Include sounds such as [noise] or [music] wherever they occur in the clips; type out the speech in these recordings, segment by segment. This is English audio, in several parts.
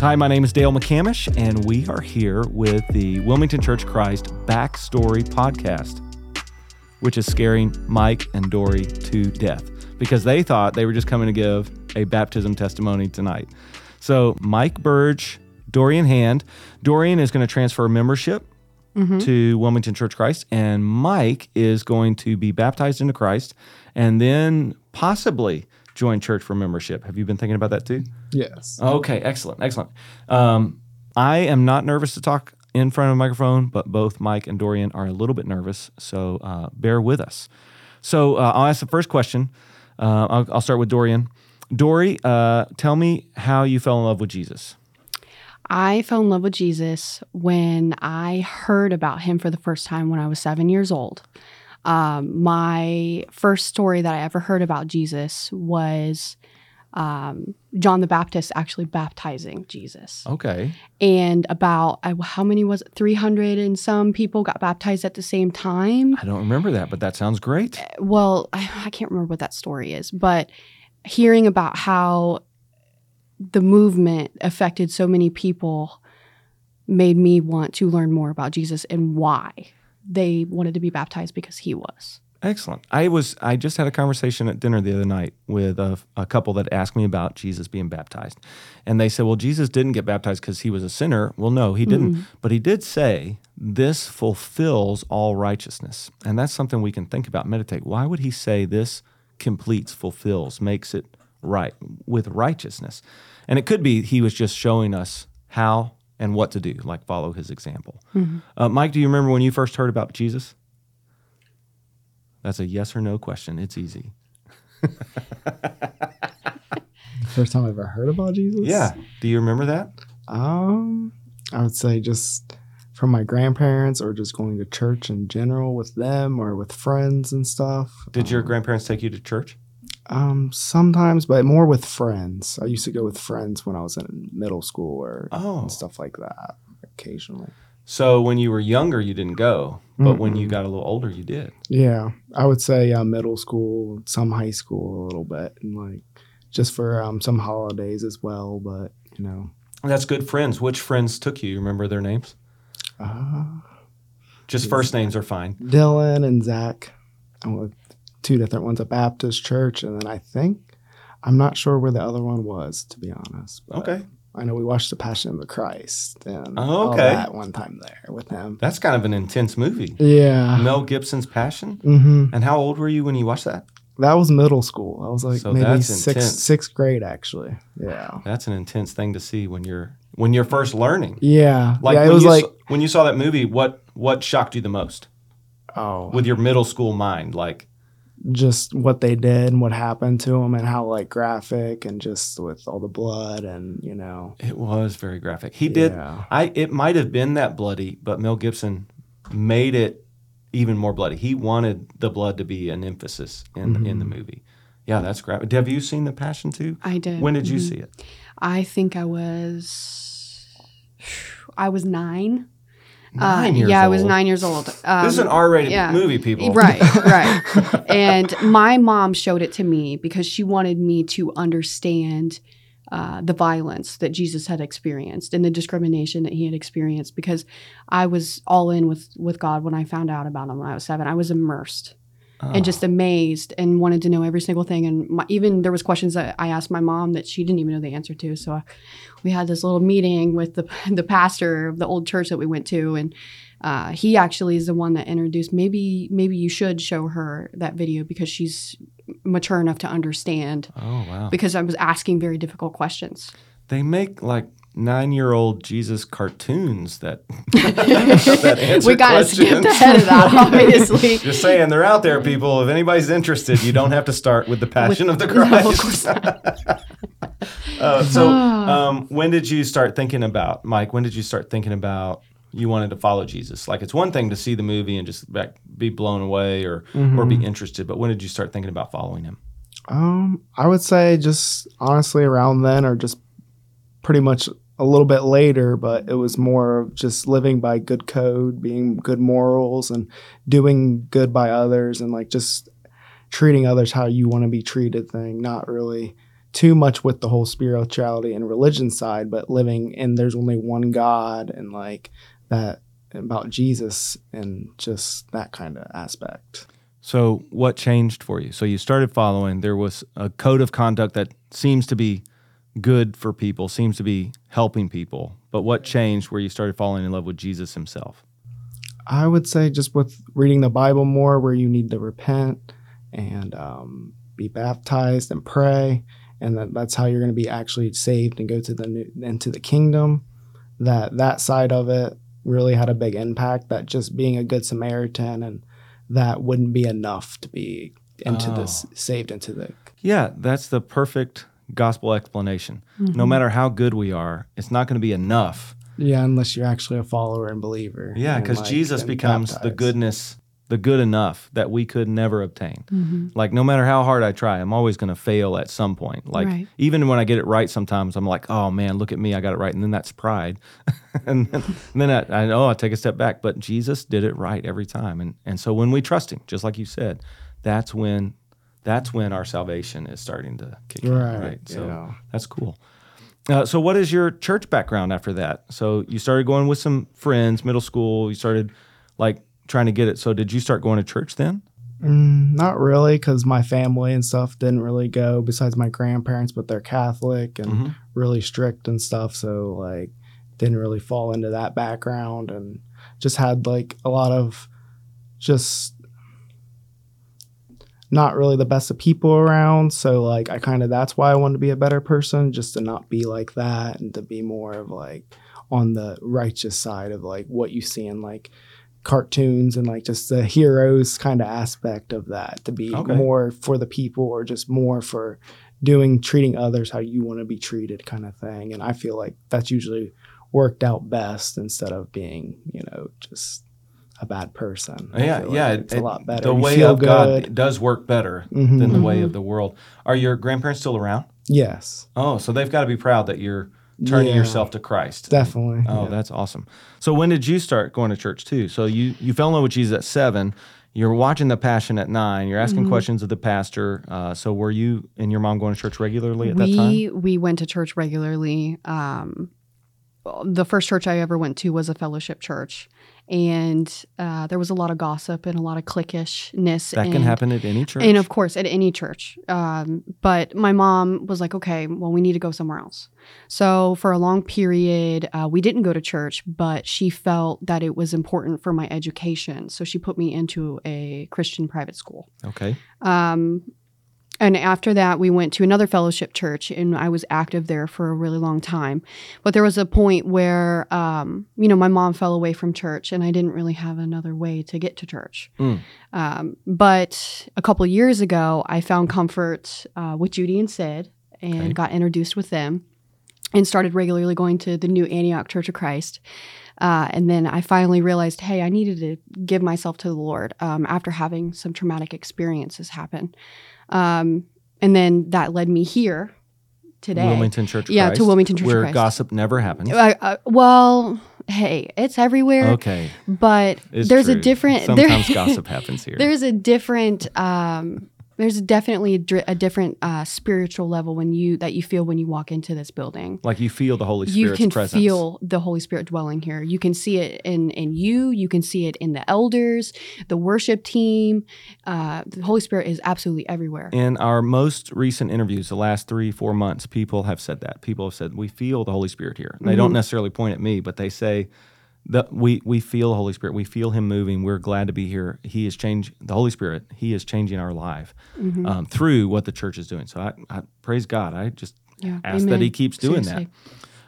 Hi, my name is Dale McCamish, and we are here with the Wilmington Church Christ Backstory Podcast, which is scaring Mike and Dory to death because they thought they were just coming to give a baptism testimony tonight. So, Mike Burge, Dorian Hand. Dorian is going to transfer membership mm-hmm. to Wilmington Church Christ, and Mike is going to be baptized into Christ and then possibly join church for membership. Have you been thinking about that too? Yes. Okay, excellent, excellent. Um, I am not nervous to talk in front of a microphone, but both Mike and Dorian are a little bit nervous, so uh, bear with us. So uh, I'll ask the first question. Uh, I'll, I'll start with Dorian. Dory, uh, tell me how you fell in love with Jesus. I fell in love with Jesus when I heard about him for the first time when I was seven years old. Um, my first story that I ever heard about Jesus was um, John the Baptist actually baptizing Jesus. Okay. And about, how many was it? 300 and some people got baptized at the same time. I don't remember that, but that sounds great. well, I, I can't remember what that story is, but hearing about how the movement affected so many people made me want to learn more about Jesus and why they wanted to be baptized because he was. Excellent. I was I just had a conversation at dinner the other night with a, a couple that asked me about Jesus being baptized, and they said, "Well, Jesus didn't get baptized because he was a sinner." Well, no, he didn't. Mm-hmm. But he did say this fulfills all righteousness, and that's something we can think about, meditate. Why would he say this completes, fulfills, makes it right with righteousness? And it could be he was just showing us how and what to do, like follow his example. Uh, Mike, do you remember when you first heard about Jesus? That's a yes or no question. It's easy. [laughs] First time I ever heard about Jesus. Yeah. Do you remember that? Um, I would say just from my grandparents or just going to church in general with them or with friends and stuff. Did your grandparents take you to church? Um, sometimes, but more with friends. I used to go with friends when I was in middle school or Oh. stuff like that. Occasionally. So when you were younger, you didn't go, but when you got a little older, you did. Yeah, I would say uh, middle school, some high school a little bit, and like just for um, some holidays as well. But you know, That's good friends. Which friends took you? You remember their names? uh, Just first names are fine. Dylan and Zach. I two different ones a Baptist Church, and then I think I'm not sure where the other one was, to be honest. Okay. I know we watched The Passion of the Christ and Oh, all okay. that one time there with him. That's kind of an intense movie. Yeah. Mel Gibson's Passion. hmm And how old were you when you watched that? That was middle school. I was like So maybe sixth sixth grade actually. Yeah. That's an intense thing to see when you're when you're first learning. Yeah. Like yeah, it was like saw, when you saw that movie, what what shocked you the most oh with your middle school mind? Like just what they did and what happened to him and how like graphic and just with all the blood and you know It was very graphic. He did. Yeah. I. It might have been that bloody, but Mel Gibson made it even more bloody. He wanted the blood to be an emphasis in in the Mm-hmm. movie. Yeah, that's graphic. Have you seen The Passion too? I did. When did you Mhm. see it? I think I was, I was nine. Nine uh, years yeah, I was nine years old. Um, this is an R-rated yeah. movie, people. Right, [laughs] right. and my mom showed it to me because she wanted me to understand uh, the violence that Jesus had experienced and the discrimination that he had experienced. Because I was all in with with God when I found out about him when I was seven. I was immersed Oh. and just amazed and wanted to know every single thing. And my, even there was questions that I asked my mom that she didn't even know the answer to. So I, we had this little meeting with the [laughs] the pastor of the old church that we went to, and uh, he actually is the one that introduced. Maybe maybe you should show her that video because she's mature enough to understand. Oh wow! Because I was asking very difficult questions. They make like nine-year-old Jesus cartoons that [laughs] that answer we got to questions. skipped ahead of that, [laughs] obviously. Just saying, they're out there, people. If anybody's interested, you don't have to start with the Passion of the [laughs] No, of Christ. course not. uh, so, um, when did you start thinking about Mike? When did you start thinking about you wanted to follow Jesus? Like, it's one thing to see the movie and just like, be blown away or or be interested, but when did you start thinking about following him? Um, I would say just honestly around then, or just pretty much a little bit later, but it was more of just living by good code, being good morals, and doing good by others, and like just treating others how you want to be treated thing, not really too much with the whole spirituality and religion side, but living in there's only one God and like that about Jesus and just that kind of aspect. So, what changed for you? So, you started following. There was a code of conduct that seems to be good for people, seems to be helping people. But what changed where you started falling in love with Jesus himself? I would say just with reading the Bible more, where you need to repent and um, be baptized and pray, and that, that's how you're going to be actually saved and go to the new, into the kingdom. That that side of it really had a big impact. That just being a good Samaritan and that wouldn't be enough to be into Oh. this saved into the Yeah, that's the perfect gospel explanation. Mm-hmm. No matter how good we are, it's not going to be enough. yeah unless you're actually a follower and believer. Yeah, because like, Jesus becomes the goodness, the good enough that we could never obtain. Mm-hmm. Like no matter how hard I try, I'm always going to fail at some point. Like Right. even when I get it right, sometimes I'm like, oh man, look at me, I got it right, and then that's pride, [laughs] and then, and then I, I know I take a step back. But Jesus did it right every time, and and so when we trust Him, just like you said, that's when that's when our salvation is starting to kick in. Right, Right. So yeah. that's cool. Uh, so, what is your church background after that? So, you started going with some friends, middle school. You started like trying to get it. So, did you start going to church then? Mm, not really, because my family and stuff didn't really go. Besides my grandparents, but they're Catholic and Mhm. really strict and stuff. So like, didn't really fall into that background, and just had like a lot of just not really the best of people around. So like, I kind of that's why I wanted to be a better person, just to not be like that, and to be more of like on the righteous side of like what you see in like cartoons and like just the heroes kind of aspect of that to be Okay. more for the people or just more for doing treating others how you want to be treated kind of thing and i feel like that's usually worked out best instead of being you know just a bad person I yeah, feel like yeah. it's it- a lot better The You way feel of God does work better Mhm. than the way Mhm. of the world. Are your grandparents still around? yes Oh, so they've got to be proud that you're turning Yeah. yourself to Christ. definitely Oh, yeah. that's awesome. So when did you start going to church too? So you you fell in love with Jesus at seven. You're watching The Passion at nine. You're asking Mhm. questions of the pastor. Uh, so were you and your mom going to church regularly at that time? we we went to church regularly. Um, the first church I ever went to was a fellowship church, and uh, there was a lot of gossip and a lot of cliquishness. That can and- happen at any church. And of course, at any church. Um, but my mom was like, okay, well, we need to go somewhere else. So for a long period, uh, we didn't go to church, but she felt that it was important for my education. So she put me into a Christian private school. okay. Um, and after that, we went to another fellowship church, and I was active there for a really long time. But there was a point where, um, you know, my mom fell away from church, and I didn't really have another way to get to church. Mm. Um, but a couple years ago, I found comfort uh, with Judy and Sid, and Okay. got introduced with them, and started regularly going to the new Antioch Church of Christ. Uh, and then I finally realized, hey, I needed to give myself to the Lord um, after having some traumatic experiences happen. Um, and then that led me here today. Wilmington Church of Yeah, to Wilmington Church where Christ. gossip never happens. Uh, uh, well, hey, it's everywhere, okay. but It's there's a different. [laughs] Sometimes there- gossip happens here. There's a different. Um, there's definitely a, dri- a different uh, spiritual level when you that you feel when you walk into this building. like you feel the Holy you can presence. feel the Holy Spirit dwelling here. You can see it in in you. You can see it in the elders, the worship team. Uh, the Holy Spirit is absolutely everywhere. In our most recent interviews, the last three, four months, people have said that. People have said, we feel the Holy Spirit here. And They don't Mhm. necessarily point at me, but they say that we, we feel the Holy Spirit. We feel Him moving. We're glad to be here. He is changing, the Holy Spirit, He is changing our life Mhm. um, through what the church is doing. So I, I praise God. I just yeah, ask that. He keeps doing Seriously.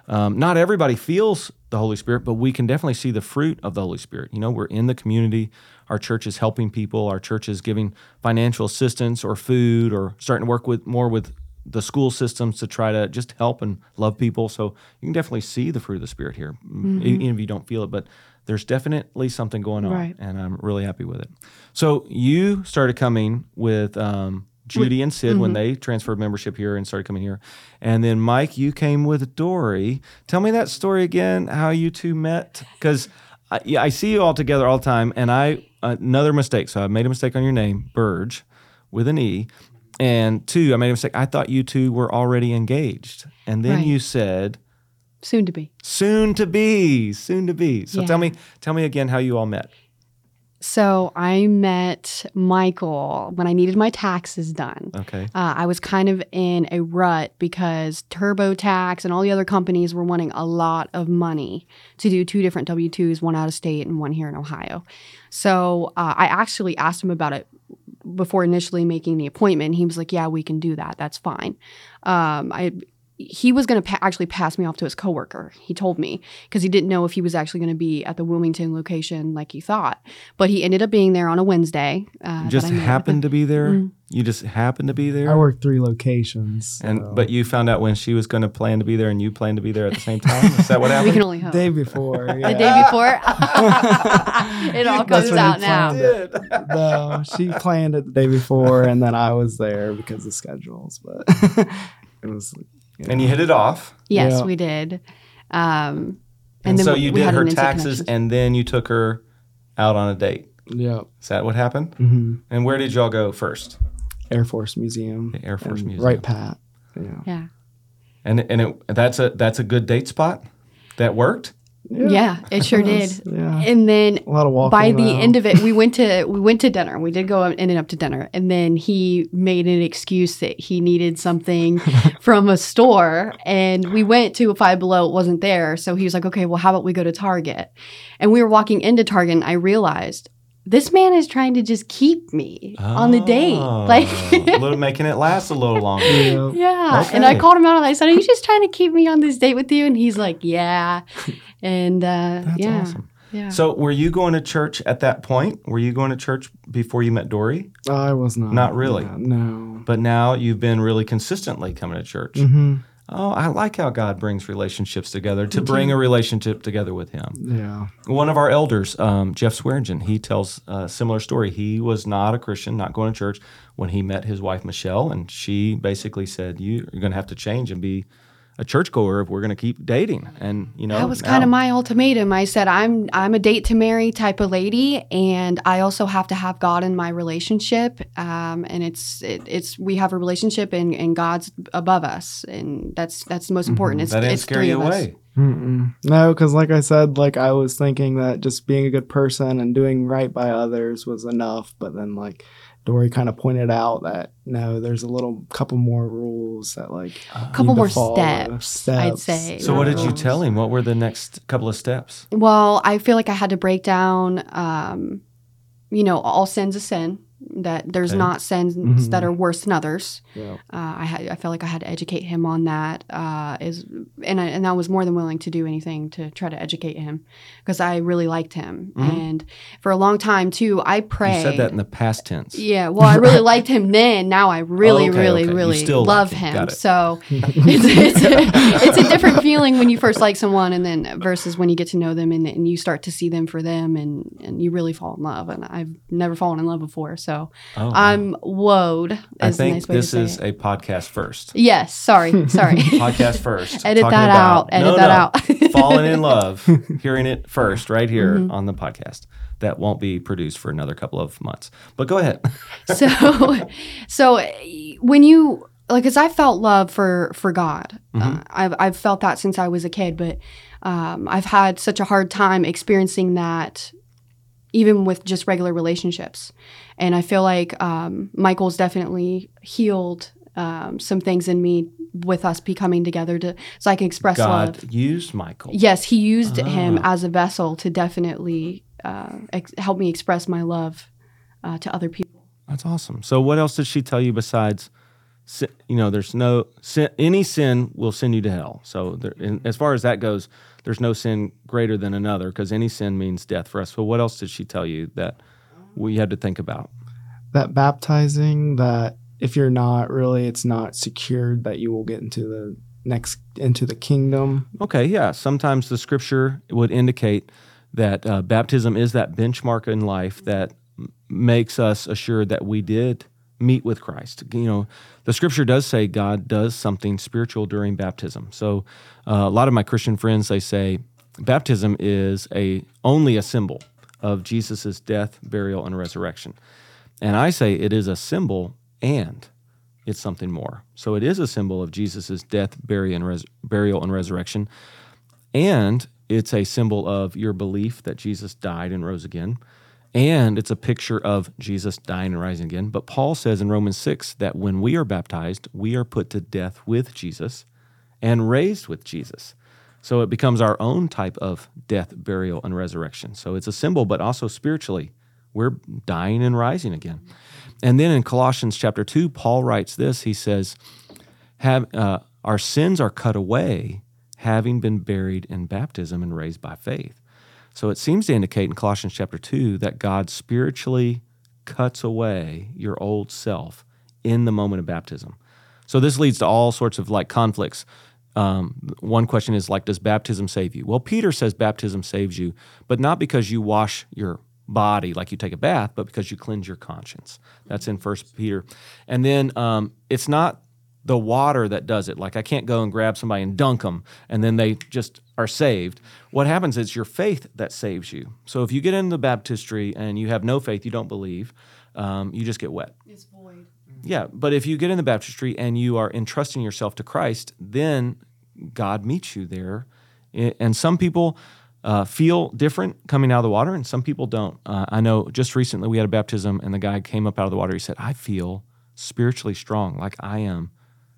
that. Um, not everybody feels the Holy Spirit, but we can definitely see the fruit of the Holy Spirit. You know, we're in the community. Our church is helping people. Our church is giving financial assistance or food or starting to work with more with the school systems to try to just help and love people. So you can definitely see the fruit of the Spirit here, Mm-hmm. even if you don't feel it. But there's definitely something going on, Right. and I'm really happy with it. So you started coming with um, Judy and Sid Mm-hmm. when they transferred membership here and started coming here, and then Mike, you came with Dory. Tell me that story again. How you two met? Because I, yeah, I see you all together all the time, and I another mistake. So I made a mistake on your name, Burge, with an E. And two, I made a mistake. I thought you two were already engaged. And then Right. you said Soon to be. soon to be, soon to be. So Yeah. tell me, tell me again how you all met. So I met Michael when I needed my taxes done. Okay. Uh, I was kind of in a rut because TurboTax and all the other companies were wanting a lot of money to do two different W 2s, one out of state and one here in Ohio. So uh, I actually asked him about it before initially making the appointment. He was like, Yeah, we can do that. That's fine. Um, I he was going to pa- actually pass me off to his coworker. He told me because he didn't know if he was actually going to be at the Wilmington location like he thought. But he ended up being there on a Wednesday. Uh, that just happened to be there. Mm. You just happened to be there. I worked three locations. and so- but you found out when she was going to plan to be there, and you planned to be there at the same time. Is that what happened? [laughs] We can only hope. The day before. [laughs] the day before. [laughs] it all That's comes when out now. planned no, she planned it the day before, and then I was there because of schedules. But it was. And you hit it off. Yes, Yeah. we did. Um, And, then so you we did her an taxes, and then you took her out on a date. Yeah. Is that what happened? hmm And where did y'all go first? Air Force Museum. The Air Force Museum. Right, Pat. Yeah. yeah. And and it, that's a that's a good date spot. That worked. Yeah, it sure did. Yeah. And then A lot of walking. by the end of it, we went to we went to dinner. We did go up, ended up to dinner, and then he made an excuse that he needed something [laughs] from a store, and we went to a Five Below. It wasn't there, so he was like, "Okay, well, how about we go to Target?" And we were walking into Target, and I realized this man is trying to just keep me on the date, Oh, like. a little, making it last a little longer. [laughs] Yeah. Yeah. And I called him out and I said, Are you just trying to keep me on this date with you? And he's like, Yeah. [laughs] And uh, That's yeah. awesome. Yeah. So, were you going to church at that point? Were you going to church before you met Dory? I was not. Not really. Yeah, no. But now you've been really consistently coming to church. hmm Oh, I like how God brings relationships together to bring a relationship together with Him. Yeah. One of our elders, um, Jeff Swearingen, he tells a similar story. He was not a Christian, not going to church when he met his wife Michelle, and she basically said, "You're going to have to change and be a churchgoer if we're going to keep dating." And you know, that was now- kind of my ultimatum. I said, I'm I'm a date to marry type of lady, and I also have to have God in my relationship. Um, and it's it, it's we have a relationship, and, and God's above us, and that's that's the most important. It's Mm-hmm. that didn't it's scare three you of us. away. Mm-mm. No, because like I said, like I was thinking that just being a good person and doing right by others was enough. But then like Dory kind of pointed out that no, there's a little couple more rules that like A couple more follow. steps, I'd say. So, what did you tell him? What were the next couple of steps? Well, I feel like I had to break down, um, you know, all sins a sin. That there's Okay. not sins Mhm. that are worse than others. Yeah. Uh, I had, I felt like I had to educate him on that. Uh, is and I, and I was more than willing to do anything to try to educate him because I really liked him. Mhm. And for a long time too, I prayed. You said that in the past tense. Yeah, well, I really liked him [laughs] then. Now I really, Okay, really, okay. Really love like him. him. It. So [laughs] it's, it's, a, it's a different feeling when you first like someone, and then versus when you get to know them and, and you start to see them for them, and and you really fall in love. And I've never fallen in love before, so Oh, I'm woed. I think nice this is it. a podcast first. yes. Sorry, sorry. [laughs] podcast first. [laughs] Edit that about- out. Edit No, that no. out. [laughs] Falling in love, hearing it first right here Mm-hmm. on the podcast. That won't be produced for another couple of months. But go ahead. so so when you like as i felt love for for god uh, I've, I've felt that since i was a kid but um, i've had such a hard time experiencing that even with just regular relationships and i feel like um, michael's definitely healed um, some things in me with us becoming together to so i can express love God used Michael. yes he used him Ah. as a vessel to definitely uh, ex- help me express my love uh, to other people That's awesome. So what else did she tell you besides, you know, there's no sin, any sin will send you to hell. So there, in, as far as that goes, there's no sin greater than another because any sin means death for us. So what else did she tell you that we had to think about? that baptizing that if you're not really it's not secured that you will get into the next into the kingdom Okay, yeah. Sometimes the scripture would indicate that uh, baptism is that benchmark in life that makes us assured that we did meet with Christ. You know, the scripture does say God does something spiritual during baptism. So, uh, a lot of my Christian friends they say baptism is a only a symbol of Jesus' death, burial, and resurrection. And I say it is a symbol and it's something more. So it is a symbol of Jesus' death, burial, and, res- burial, and resurrection. And it's a symbol of your belief that Jesus died and rose again. And it's a picture of Jesus dying and rising again. But Paul says in Romans 6 that when we are baptized, we are put to death with Jesus and raised with Jesus. So it becomes our own type of death, burial, and resurrection. So it's a symbol, but also spiritually, we're dying and rising again. And then in Colossians chapter 2, Paul writes this He says, Have, uh, Our sins are cut away, having been buried in baptism and raised by faith. So it seems to indicate in Colossians chapter 2 that God spiritually cuts away your old self in the moment of baptism. So this leads to all sorts of like conflicts. Um, one question is like, does baptism save you? Well, Peter says baptism saves you, but not because you wash your body like you take a bath, but because you cleanse your conscience. That's in First Peter. And then um, it's not the water that does it. Like I can't go and grab somebody and dunk them, and then they just are saved. What happens is your faith that saves you. So if you get in the baptistry and you have no faith, you don't believe, um, you just get wet. Yeah, but if you get in the baptistry and you are entrusting yourself to Christ, then God meets you there. And some people uh, feel different coming out of the water, and some people don't. Uh, I know just recently we had a baptism, and the guy came up out of the water. He said, I feel spiritually strong, like I am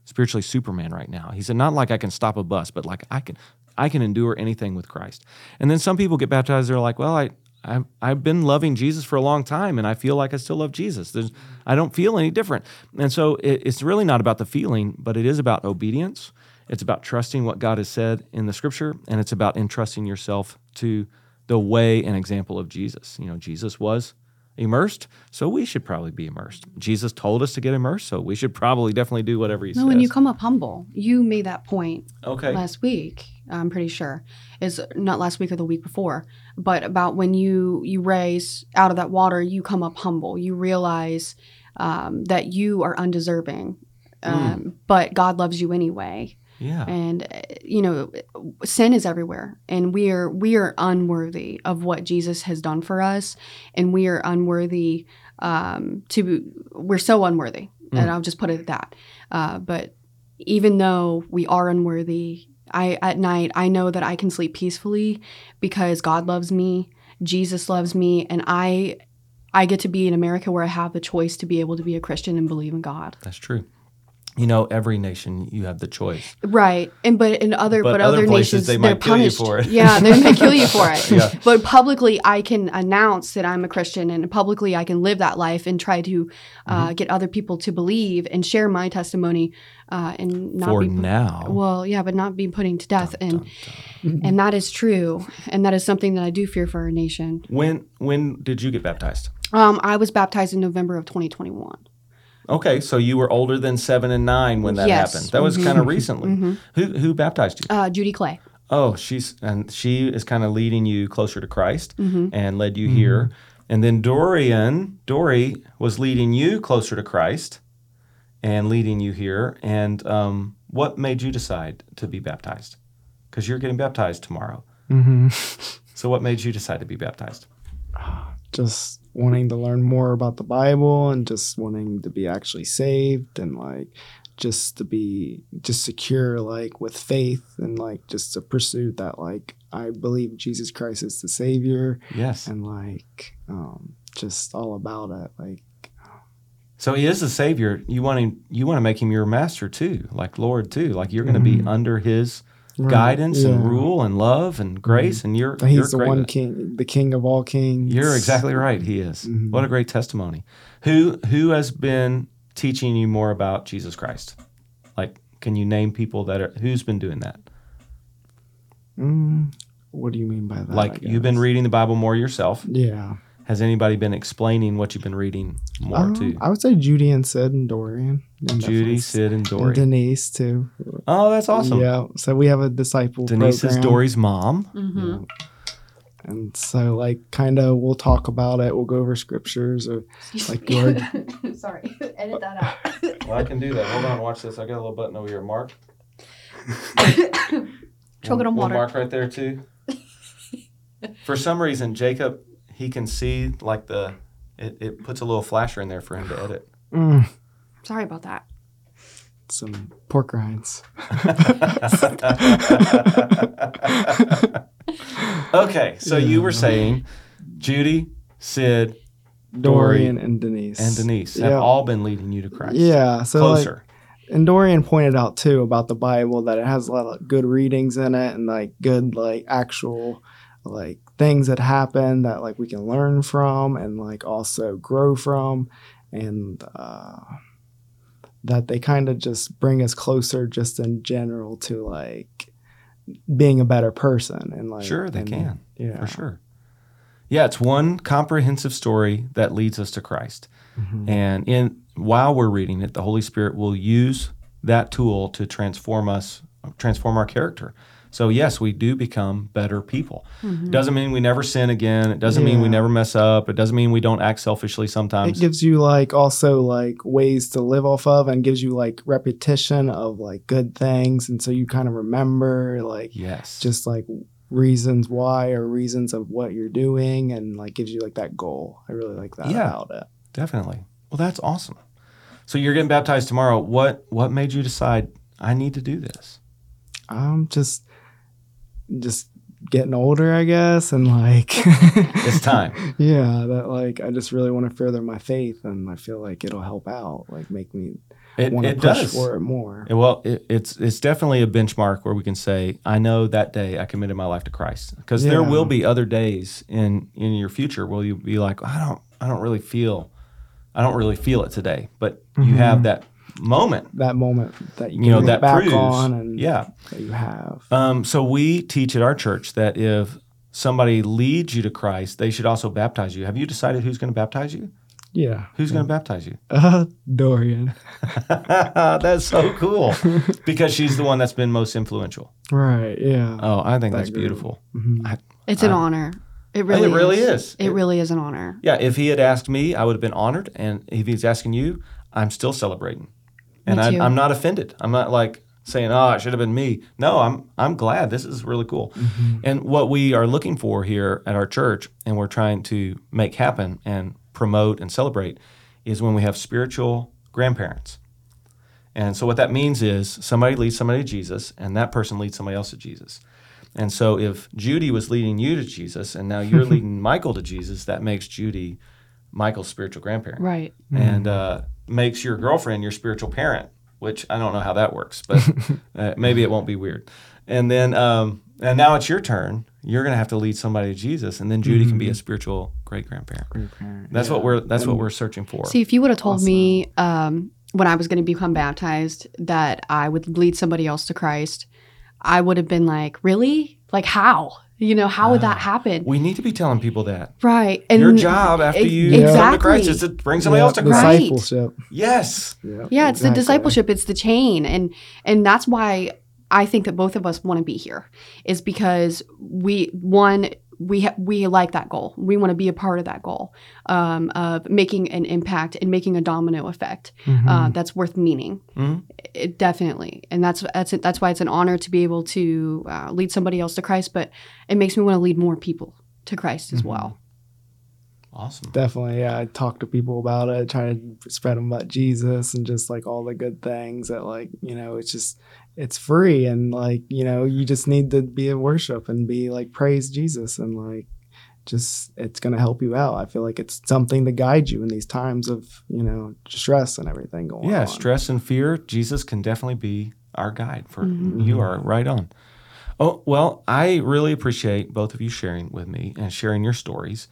spiritually Superman right now. He said, not like I can stop a bus, but like I can, I can endure anything with Christ. And then some people get baptized. They're like, well, I, I've, I've been loving Jesus for a long time, and I feel like I still love Jesus. There's, I don't feel any different. And so it, it's really not about the feeling, but it is about obedience. It's about trusting what God has said in the Scripture, and it's about entrusting yourself to the way and example of Jesus. You know, Jesus was immersed, so we should probably be immersed. Jesus told us to get immersed, so we should probably definitely do whatever He says. No, says. when you come up humble, you made that point okay. last week. I'm pretty sure is not last week or the week before, but about when you you raise out of that water, you come up humble. You realize um, that you are undeserving, um, but God loves you anyway. yeah. and you know sin is everywhere and we are we are unworthy of what jesus has done for us and we are unworthy um to we're so unworthy and i'll just put it at that uh, but even though we are unworthy i at night i know that i can sleep peacefully because god loves me jesus loves me and i i get to be in america where i have the choice to be able to be a christian and believe in god That's true. You know, every nation you have the choice. Right, and but in other But but, other other, places, nations they they're might kill you punished. for it. Yeah, they might kill you for [laughs] it. Yeah. But publicly, I can announce that I'm a Christian, and publicly, I can live that life and try to uh, Mm-hmm. get other people to believe and share my testimony, uh, and not For be now. well, yeah, but not be putting to death, and Dun, dun. [laughs] and that is true, and that is something that I do fear for our nation. When when did you get baptized? Um, I was baptized in November of 2021. Okay, so you were older than seven and nine when that Yes. happened. That was kind of recently. Who who baptized you? Uh, Judy Clay. Oh, she's and she is kind of leading you closer to Christ Mm-hmm. and led you here. And then Dorian, Dory was leading you closer to Christ and leading you here. And um, what made you decide to be baptized? Because you're getting baptized tomorrow. hmm [laughs] So what made you decide to be baptized? [sighs] Just wanting to learn more about the Bible and just wanting to be actually saved and like just to be just secure like with faith and like just to pursue that like I believe Jesus Christ is the Savior Yes. and like um just all about it like So he is the Savior. You want him. You want to make him your master too, like Lord too. Like you're going to be Mhm. under His Right, guidance and rule and love and grace, and you're He's you're the great one king, the King of all kings. You're exactly right. He is. Mhm. What a great testimony. Who who has been teaching you more about Jesus Christ? Like, can you name people that are who's been doing that? Mm, what do you mean by that? Like you've been reading the Bible more yourself. Yeah. Has anybody been explaining what you've been reading more Um, too? I would say Judy and Sid and Dorian. And Judy, Sid, and and Dory. Denise too. oh, that's awesome. Yeah. So we have a disciple. Denise is. Dory's mom. Mm-hmm. Yeah. And so, like, kind of, we'll talk about it. We'll go over scriptures, or like Lord. [laughs] Sorry, [laughs] edit that out. Well, I can do that. Hold on, watch this. I got a little button over here. Mark. [coughs] Choke it on water. Mark right there too. For some reason, Jacob he can see like the it, it puts a little flasher in there for him to [sighs] edit. Mm, Sorry about that. some pork rinds. [laughs] okay, so you were saying Judy, Sid, Dorian and Denise. and Denise have Yeah. all been leading you to Christ. Yeah, so like, Closer. and Dorian pointed out too about the Bible that it has a lot of good readings in it and like good like actual like things that happen that like we can learn from and like also grow from and uh that they kind of just bring us closer just in general to like being a better person and like sure, they and- can. yeah For sure. Yeah, it's one comprehensive story that leads us to Christ. Mhm. And in while we're reading it, the Holy Spirit will use that tool to transform us, transform our character. So yes, we do become better people. Mhm. Doesn't mean we never sin again. It doesn't mean we never mess up. It doesn't mean we don't act selfishly sometimes. it gives you like also like ways to live off of and gives you like repetition of like good things and so you kind of remember like yes. just like reasons why or reasons of what you're doing and like gives you like that goal i really like that Yeah. about it Definitely. Well, that's awesome. So you're getting baptized tomorrow. What what made you decide I need to do this? i'm just just getting older i guess and like [laughs] It's time. [laughs] yeah that like i just really want to further my faith and i feel like it'll help out like make me It, want to it push does. for it more Yeah, Well, it, it's it's definitely a benchmark where we can say, I know that day I committed my life to Christ. Because there will be other days in in your future where you be like, I don't I don't really feel I don't really feel it today. But you Mhm. have that moment, that moment that you can you know, that back proves. on and yeah. that you have Um, so we teach at our church that if somebody leads you to Christ, they should also baptize you. Have you decided who's going to baptize you? yeah Who's going to baptize you? uh dorian [laughs] that's so cool [laughs] because she's the one that's been most influential. right yeah Oh, I think That that's group. beautiful. Mhm. I, It's an honor. It really, it really is. It really is an honor. Yeah, if he had asked me, I would have been honored. And if he's asking you, I'm still celebrating. And I, I'm not offended. I'm not like saying, oh, it should have been me. No, I'm, I'm glad. This is really cool. Mm-hmm. And what we are looking for here at our church, and we're trying to make happen and promote and celebrate, is when we have spiritual grandparents. And so what that means is somebody leads somebody to Jesus, and that person leads somebody else to Jesus. And so if Judy was leading you to Jesus, and now you're [laughs] leading Michael to Jesus, that makes Judy Michael's spiritual grandparent, Right. and uh, makes your girlfriend your spiritual parent. Which I don't know how that works, but [laughs] uh, maybe it won't be weird. And then, um, and now it's your turn. You're gonna have to lead somebody to Jesus, and then Judy can be a spiritual great grandparent. Grandparent, That's yeah. what we're. That's what we're searching for. See, if you would have told me um, when I was going to become baptized that I would lead somebody else to Christ, I would have been like, really? Like, how? You know, how would that ah. happen? we need to be telling people that. right. And Your job after ex- you come to Christ is to bring somebody Yeah, else to Christ. Discipleship Yes. yeah, yeah it's the discipleship it's the chain and and that's why i think that both of us want to be here is because we one we ha- we like that goal we want to be a part of that goal um, of making an impact and making a domino effect Mhm. uh, that's worth meaning Mhm. it, definitely and that's that's it, that's why it's an honor to be able to uh, lead somebody else to christ but it makes me want to lead more people to christ as Mhm. well Awesome. Definitely, yeah. I talk to people about it, try to spread them about Jesus and just like all the good things that, like, you know, it's just, it's free and like, you know, you just need to be in worship and be like, praise Jesus and like, just, it's going to help you out. I feel like it's something to guide you in these times of, you know, stress and everything going Yeah, on. stress and fear. Jesus can definitely be our guide for Mhm. you are right on. Oh, well, I really appreciate both of you sharing with me and sharing your stories.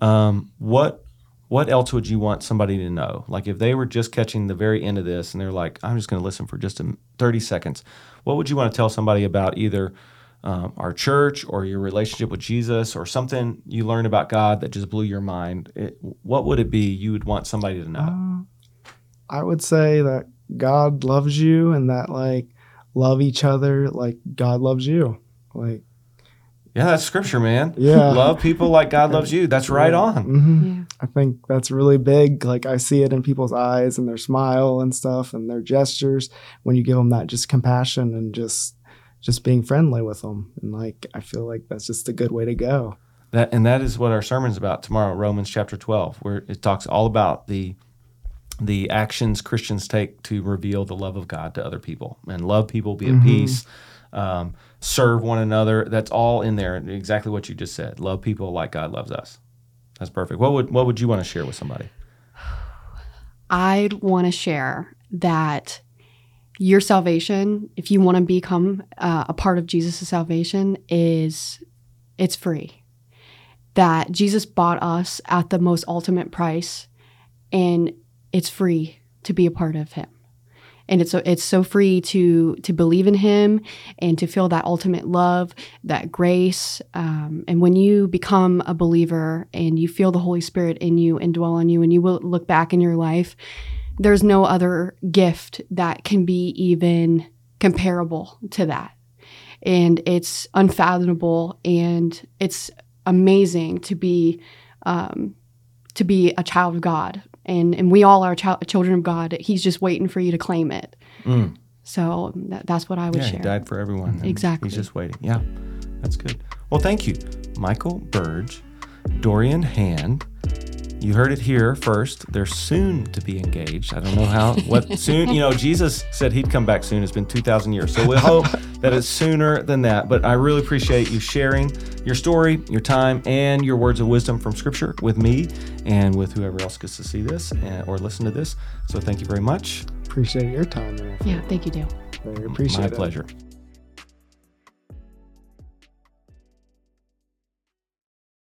Um, what what else would you want somebody to know? Like if they were just catching the very end of this and they're like, I'm just going to listen for just 30 seconds. What would you want to tell somebody about either um, our church or your relationship with Jesus or something you learned about God that just blew your mind? It, what would it be you would want somebody to know? Uh, I would say that God loves you and that like love each other like God loves you. Like, Yeah, that's scripture, man. Yeah. Love people like God loves you. That's right on. hmm yeah I think that's really big. Like I see it in people's eyes and their smile and stuff and their gestures when you give them that just compassion and just just being friendly with them. And like I feel like that's just a good way to go. That and that is what our sermon's about tomorrow, Romans chapter 12, where it talks all about the the actions Christians take to reveal the love of God to other people and love people, be at peace, um, serve one another. That's all in there. Exactly what you just said. Love people like God loves us. That's perfect. What would what would you want to share with somebody? [sighs] I'd want to share that your salvation, if you want to become uh, a part of Jesus' salvation, is it's free. That Jesus bought us at the most ultimate price, and it's free to be a part of Him. And it's so it's so free to to believe in Him and to feel that ultimate love, that grace. Um, and when you become a believer and you feel the Holy Spirit in you and dwell on you, and you will look back in your life, there's no other gift that can be even comparable to that. And it's unfathomable and it's amazing to be um, to be a child of God. And, and we all are child, children of God. He's just waiting for you to claim it. Mm. So that, that's what I would Yeah, share. he died for everyone. Exactly. He's just waiting. Yeah, that's good. Well, thank you, Michael Burge, Dorian Hand. You heard it here first. They're soon to be engaged. I don't know how, what [laughs] soon, you know, Jesus said he'd come back soon. It's been 2,000 years. So we hope that it's sooner than that. But I really appreciate you sharing your story, your time, and your words of wisdom from Scripture with me and with whoever else gets to see this and, or listen to this. So thank you very much. Appreciate your time and. Yeah, thank you, Dale. Very appreciate My it. pleasure.